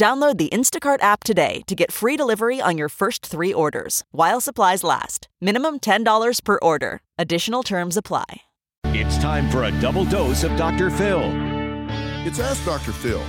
Download the Instacart app today to get free delivery on your first three orders while supplies last. Minimum $10 per order. Additional terms apply. It's time for a double dose of Dr. Phil. It's Ask Dr. Phil.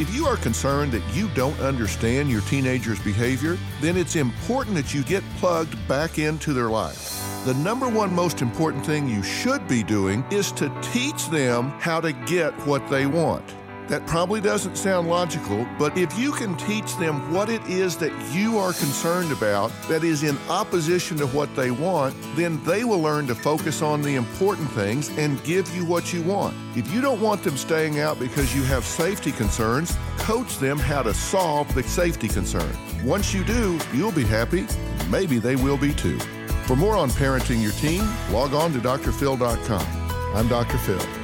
If you are concerned that you don't understand your teenager's behavior, then it's important that you get plugged back into their life. The number one most important thing you should be doing is to teach them how to get what they want. That probably doesn't sound logical, but if you can teach them what it is that you are concerned about that is in opposition to what they want, then they will learn to focus on the important things and give you what you want. If you don't want them staying out because you have safety concerns, coach them how to solve the safety concern. Once you do, you'll be happy. Maybe they will be too. For more on parenting your teen, log on to drphil.com. I'm Dr. Phil.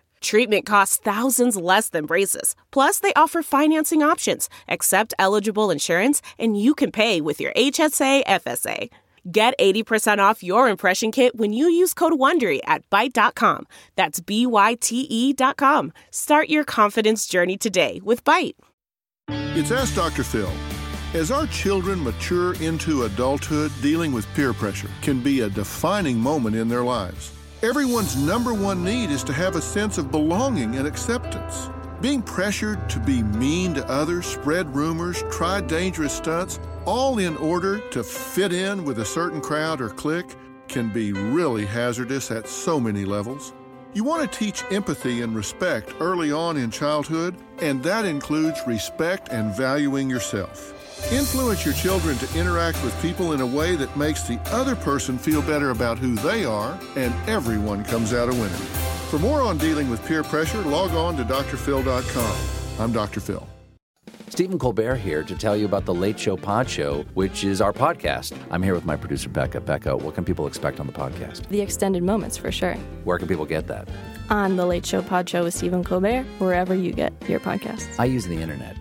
Treatment costs thousands less than braces. Plus, they offer financing options, accept eligible insurance, and you can pay with your HSA FSA. Get 80% off your impression kit when you use code WONDERY at Byte.com. That's B-Y-T-E dot com. Start your confidence journey today with Byte. It's Ask Dr. Phil. As our children mature into adulthood, dealing with peer pressure can be a defining moment in their lives. Everyone's number one need is to have a sense of belonging and acceptance. Being pressured to be mean to others, spread rumors, try dangerous stunts, all in order to fit in with a certain crowd or clique, can be really hazardous at so many levels. You want to teach empathy and respect early on in childhood, and that includes respect and valuing yourself. Influence your children to interact with people in a way that makes the other person feel better about who they are, and everyone comes out a winner. For more on dealing with peer pressure, log on to drphil.com. I'm Dr. Phil. Stephen Colbert here to tell you about the Late Show Pod Show, which is our podcast. I'm here with my producer, Becca. Becca, what can people expect on the podcast? The extended moments, for sure. Where can people get that? On the Late Show Pod Show with Stephen Colbert, wherever you get your podcasts. I use the internet.